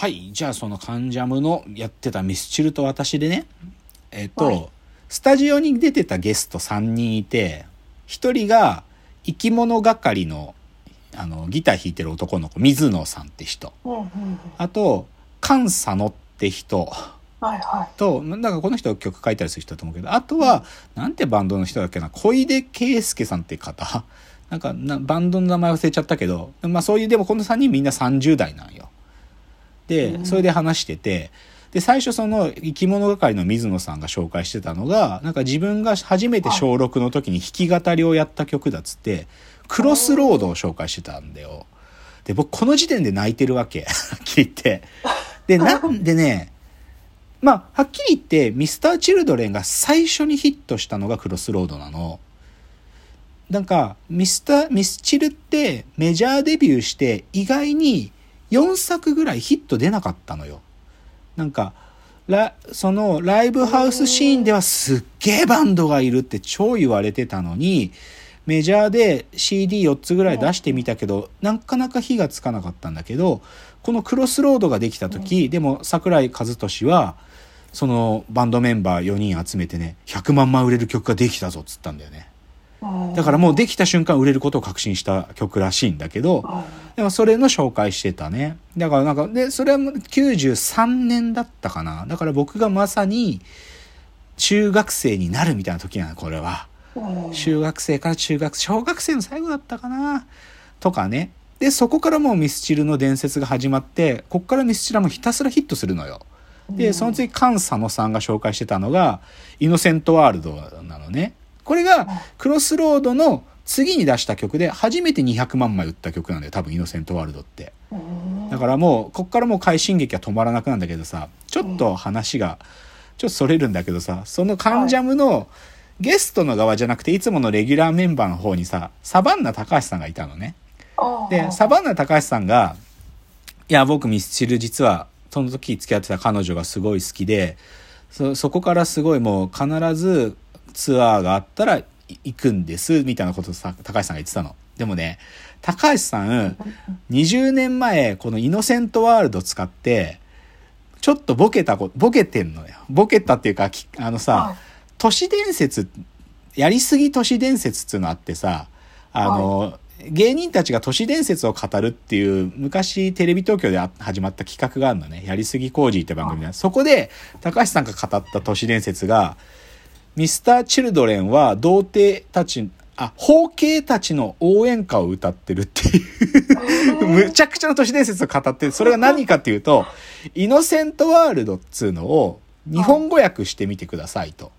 はい。じゃあ、そのカンジャムのやってたミスチルと私でね、えっ、と、はいスタジオに出てたゲスト3人いて、1人が生き物係の、あの、ギター弾いてる男の子、水野さんって人。あと、菅佐野って人はいはい。と、なんかこの人曲書いたりする人だと思うけど、あとは、なんてバンドの人だっけな、小出圭介さんって方なんかな、バンドの名前忘れちゃったけど、まあそういう、でもこの3人みんな30代なんよ。で、それで話してて、で、最初その生き物係の水野さんが紹介してたのが、なんか自分が初めて小6の時に弾き語りをやった曲だっつって、クロスロードを紹介してたんだよ。で、僕この時点で泣いてるわけ。聞いて。で、なんでね、まあ、はっきり言って、ミスター・チルドレンが最初にヒットしたのがクロスロードなの。なんか、ミスター、ミスチルってメジャーデビューして意外に4作ぐらいヒット出なかったのよ。なんか、そのライブハウスシーンではすっげえバンドがいるって超言われてたのに、メジャーで CD4 つぐらい出してみたけど、なかなか火がつかなかったんだけど、このクロスロードができた時、でも桜井和寿は、そのバンドメンバー4人集めてね、100万枚売れる曲ができたぞっつったんだよね。だからもうできた瞬間売れることを確信した曲らしいんだけど、でもそれの紹介してたね。だからなんか、で、それは93年だったかな。だから僕がまさに中学生になるみたいな時なの、これは。うん中学生から中学、小学生の最後だったかな。とかね。で、そこからもうミスチルの伝説が始まって、こっからミスチルはもうひたすらヒットするのよ。で、その次、菅佐野さんが紹介してたのが、イノセントワールドなのね。これが、クロスロードの次に出した曲で、初めて200万枚売った曲なんだよ。多分、イノセントワールドって。だからもう、こっからもう快進撃は止まらなくなんだけどさ、ちょっと話が、ちょっとそれるんだけどさ、そのカンジャムのゲストの側じゃなくて、いつものレギュラーメンバーの方にさ、サバンナ高橋さんがいたのね。で、サバンナ高橋さんが、いや、僕ミスチル実は、その時付き合ってた彼女がすごい好きで、そ、そこからすごいもう必ずツアーがあったらい行くんです、みたいなことをさ、高橋さんが言ってたの。でもね、高橋さん、20年前、このイノセントワールド使って、ちょっとボケたこ、ボケてんのよ。ボケたっていうか、きあのさ、はい都市伝説、やりすぎ都市伝説っていうのあってさ、あの、芸人たちが都市伝説を語るっていう、昔テレビ東京であ始まった企画があるのね。やりすぎ工事って番組で。そこで、高橋さんが語った都市伝説が、ミスター・チルドレンは童貞たち、あ、包茎たちの応援歌を歌ってるっていう、むちゃくちゃな都市伝説を語ってる。それが何かっていうと、イノセントワールドっつうのを日本語訳してみてくださいと。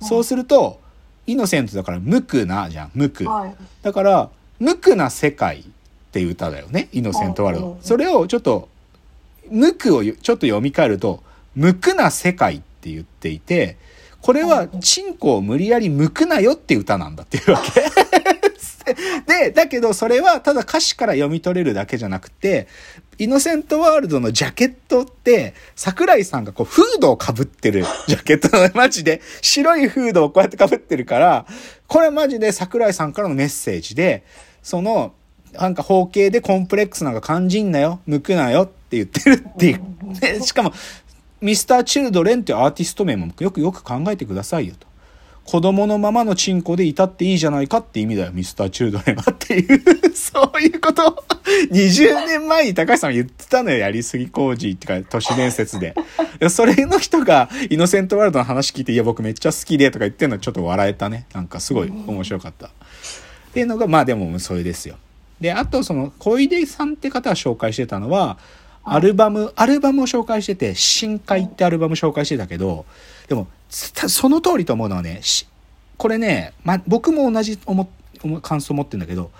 そうすると、イノセントだから無垢なじゃん、無垢。はい。だから、無垢な世界っていう歌だよね、イノセントワールドそれをちょっと、無垢をちょっと読み替えると、無垢な世界って言っていて、これは、チンコを無理やり剥くなよっていう歌なんだっていうわけ。で、だけどそれはただ歌詞から読み取れるだけじゃなくて、イノセントワールドのジャケットって、桜井さんがこうフードを被ってるジャケットなのマジで、白いフードをこうやって被ってるから、これマジで桜井さんからのメッセージで、その、なんか包茎でコンプレックスなんか感じんなよ、剥くなよって言ってるっていう。でしかも、ミスター・チルドレンってアーティスト名もよくよく考えてくださいよと。子供のままのチンコでいたっていいじゃないかって意味だよ、ミスター・チルドレンはっていう、そういうことを20年前に高橋さんは言ってたのよ、やりすぎ工事ってか、都市伝説で。それの人が、イノセントワールドの話聞いて、いや、僕めっちゃ好きでとか言ってるのちょっと笑えたね。なんかすごい面白かった。っていうのが、まあでもそれですよ。で、あとその、小出さんって方が紹介してたのは、アルバム、アルバムを紹介してて、深海ってアルバム紹介してたけど、でも、たその通りと思うのはね、しこれね、ま、僕も同じ思思感想持ってるんだけど、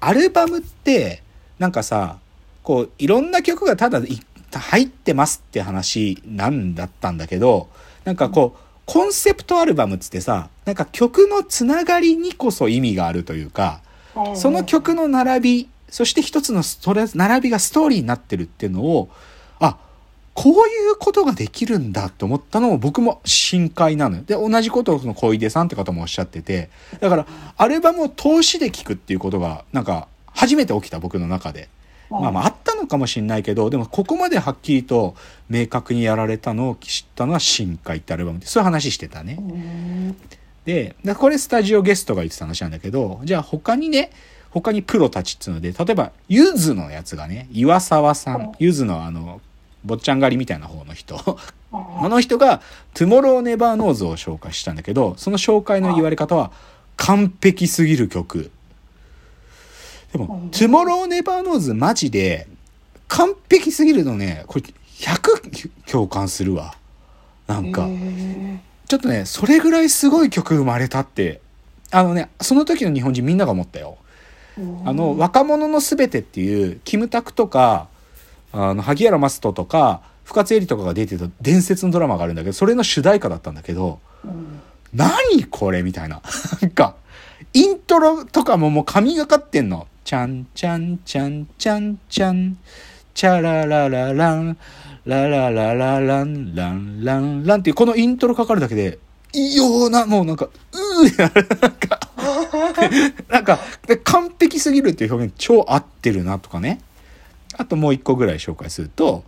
アルバムって、なんかさ、こう、いろんな曲がただい入ってますって話なんだったんだけど、なんかこう、コンセプトアルバムっつってさ、なんか曲のつながりにこそ意味があるというか、その曲の並び、そして一つのストレ並びがストーリーになってるっていうのを、あ、こういうことができるんだって思ったのも僕も深海なのよ。で、同じことをその小出さんって方もおっしゃってて、だから、アルバムを通しで聴くっていうことが、なんか、初めて起きた僕の中で。まあまああったのかもしれないけど、でもここまではっきりと明確にやられたのを知ったのは深海ってアルバムで、そういう話してたね。でこれスタジオゲストが言ってた話なんだけど、じゃあ他にね、他にプロたちっつうので、例えば、ゆずのやつがね、岩沢さん、ゆずのあの、坊ちゃん狩りみたいな方の人。あの人が、 Tomorrow Never Knows を紹介したんだけど、その紹介の言われ方は、完璧すぎる曲。でも、 Tomorrow Never Knows マジで、完璧すぎるのね、これ、100共感するわ。なんか。へちょっとね、それぐらいすごい曲生まれたって、あのね、その時の日本人みんなが思ったよ。あの、若者のすべてっていう、キムタクとか、あの、萩原マストとか、深津絵里とかが出てた伝説のドラマがあるんだけど、それの主題歌だったんだけど、何これみたいな。なんか、イントロとかももう神がかってんの。ちゃんちゃんちゃんちゃんちゃん、チャララララン、ラララララン、ランランランっていうこのイントロかかるだけで、異様な、もうなんか、うーってなる。なんか、なんか、で完璧すぎるっていう表現超合ってるなとかね。あともう一個ぐらい紹介すると、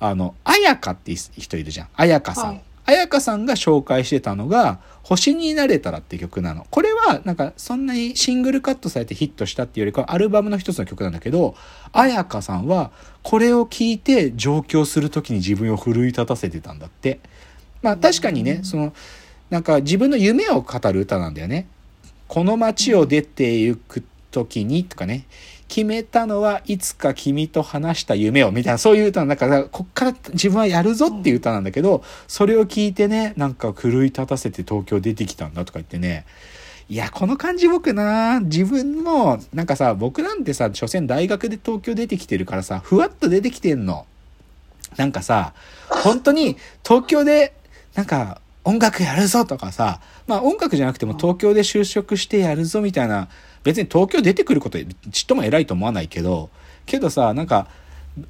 あの、あやかって人いるじゃん。あやかさんはい。あやかさんが紹介してたのが、星になれたらって曲なの。これは、なんか、そんなにシングルカットされてヒットしたっていうよりかは、アルバムの一つの曲なんだけど、あやかさんは、これを聞いて上京するときに自分を奮い立たせてたんだって。まあ確かにね、その、なんか自分の夢を語る歌なんだよね。この街を出て行く時にとかね、決めたのはいつか君と話した夢をみたいな、そういう歌なんだから、こっから自分はやるぞっていう歌なんだけど、それを聞いてね、なんか奮い立たせて東京出てきたんだとか言ってね、いや、この感じ僕な、自分も、なんかさ、僕なんてさ、所詮大学で東京出てきてるからさ、ふわっと出てきてんの。なんかさ、本当に東京で、なんか音楽やるぞとかさ、まあ音楽じゃなくても東京で就職してやるぞみたいな、別に東京出てくることちっとも偉いと思わないけど、けどさ、なんか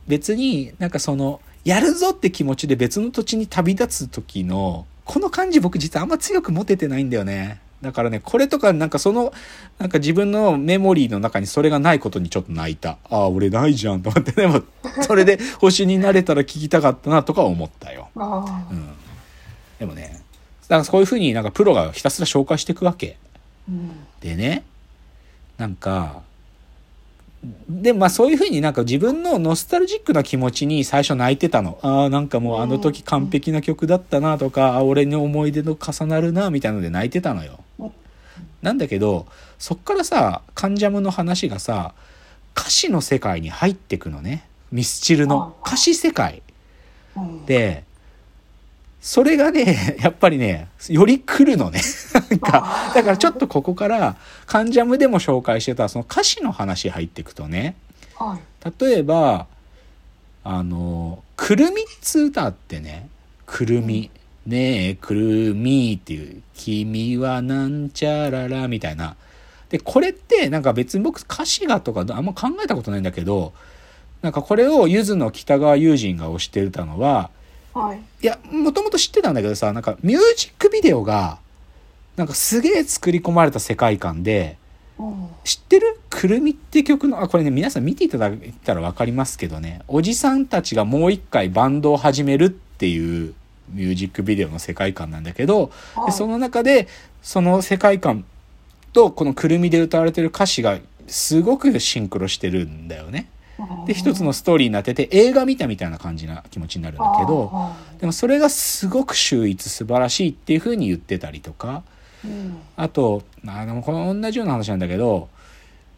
別になんかその、やるぞって気持ちで別の土地に旅立つ時の、この感じ僕実はあんま強く持ててないんだよね。だからね、これとかなんかその、なんか自分のメモリーの中にそれがないことにちょっと泣いた。ああ、俺ないじゃんと思って、でも、それで星になれたら聞きたかったなとか思ったよ。あうん。でもね、だからこういうふうになんかプロがひたすら紹介していくわけ。ーうんでね、なんか、で、まあそういうふうになんか自分のノスタルジックな気持ちに最初泣いてたの。ああ、なんかもうあの時完璧な曲だったなとか、あ俺の思い出の重なるなみたいなので泣いてたのよ。なんだけど、そっからさ、カンジャムの話がさ、歌詞の世界に入ってくのね。ミスチルの歌詞世界。うんで、それがね、やっぱりね、より来るのね。なんか、だからちょっとここから、カンジャムでも紹介してた、その歌詞の話入っていくとね、はい。例えば、あの、くるみっつう歌ってね、くるみ、ねえ、くるみっていう、君はなんちゃららみたいな。で、これってなんか別に僕歌詞がとかあんま考えたことないんだけど、なんかこれをゆずの北川悠仁が推してたのは、はい。いや、もともと知ってたんだけどさ、なんかミュージックビデオが、なんかすげえ作り込まれた世界観で、うん。知ってる？くるみって曲の、あ、これね、皆さん見ていただいたらわかりますけどね、おじさんたちがもう一回バンドを始めるっていうミュージックビデオの世界観なんだけど、はい。でその中で、その世界観とこのくるみで歌われてる歌詞がすごくシンクロしてるんだよね。で、一つのストーリーになってて、映画見たみたいな感じな気持ちになるんだけど、あでもそれがすごく秀逸素晴らしいっていう風に言ってたりとか、ーうんあと、あでもこの同じような話なんだけど、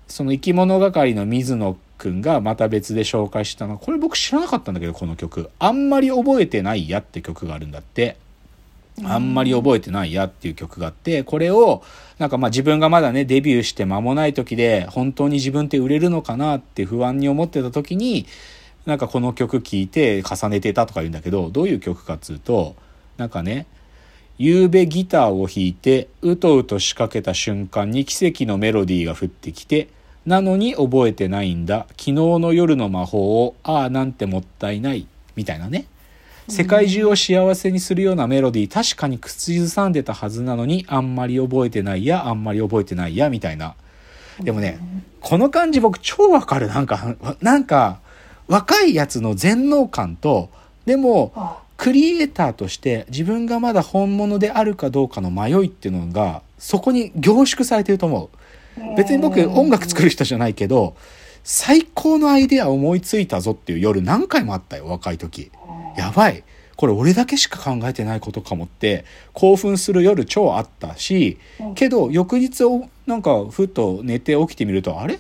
その生き物係の水野くんがまた別で紹介したの、これ僕知らなかったんだけど、この曲。あんまり覚えてないやって曲があるんだって。あんまり覚えてないやっていう曲があって、これを、なんかまあ自分がまだね、デビューして間もない時で、本当に自分って売れるのかなって不安に思ってた時に、なんかこの曲聴いて重ねてたとか言うんだけど、どういう曲かっつうと、なんかね、夕べギターを弾いて、うとうと仕掛けた瞬間に奇跡のメロディーが降ってきて、なのに覚えてないんだ。昨日の夜の魔法を、ああ、なんてもったいない。みたいなね。世界中を幸せにするようなメロディー、確かに口ずさんでたはずなのに、あんまり覚えてないや、あんまり覚えてないや、みたいな。でもね、この感じ僕超わかる。なんか、なんか、若いやつの全能感と、でも、あクリエイターとして自分がまだ本物であるかどうかの迷いっていうのが、そこに凝縮されてると思う。別に僕音楽作る人じゃないけど、最高のアイデア思いついたぞっていう夜何回もあったよ、若い時。やばい。これ俺だけしか考えてないことかもって興奮する夜超あったしけど翌日をなんかふっと寝て起きてみるとあれ？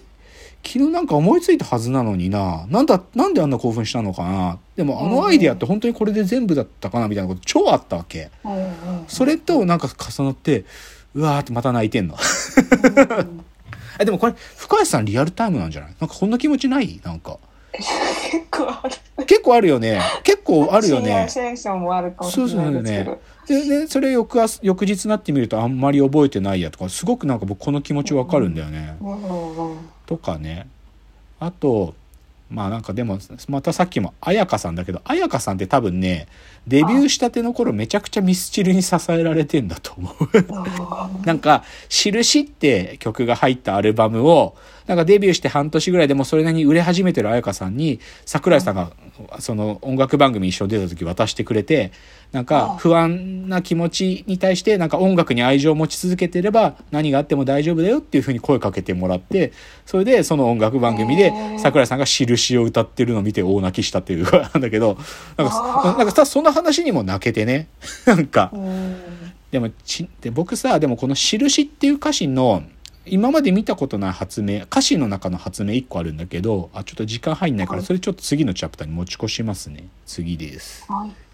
昨日なんか思いついたはずなのにな。なんだなんであんな興奮したのかな？でもあのアイデアって本当にこれで全部だったかなみたいなこと超あったわけ。それとなんか重なってうわーってまた泣いてんの。でもこれ深谷さんリアルタイムなんじゃない？なんかこんな気持ちない？なんか。結構ある。結構あるよね。結構あるよね。センションもあるかもしれないですけど。でね、それ翌朝翌日になってみるとあんまり覚えてないやとかすごくなんか僕この気持ちわかるんだよね。とかね。あとまあなんかでもまたさっきも彩香さんだけど彩香さんって多分ねデビューしたての頃めちゃくちゃミスチルに支えられてんだと思う。なんか「印」って曲が入ったアルバムをなんかデビューして半年ぐらいでもうそれなりに売れ始めてる彩香さんに桜井さんがその音楽番組一緒に出た時渡してくれてなんか不安な気持ちに対してなんか音楽に愛情を持ち続けてれば何があっても大丈夫だよっていうふうに声かけてもらってそれでその音楽番組で桜井さんが「印」を歌ってるのを見て大泣きしたっていうなんだけどなんかなんかそんな話にも泣けてね。なんか。うん。でもちで僕さでもこの「印」っていう歌詞の今まで見たことない発明歌詞の中の発明1個あるんだけどあちょっと時間入んないからそれちょっと次のチャプターに持ち越しますね。次です。はい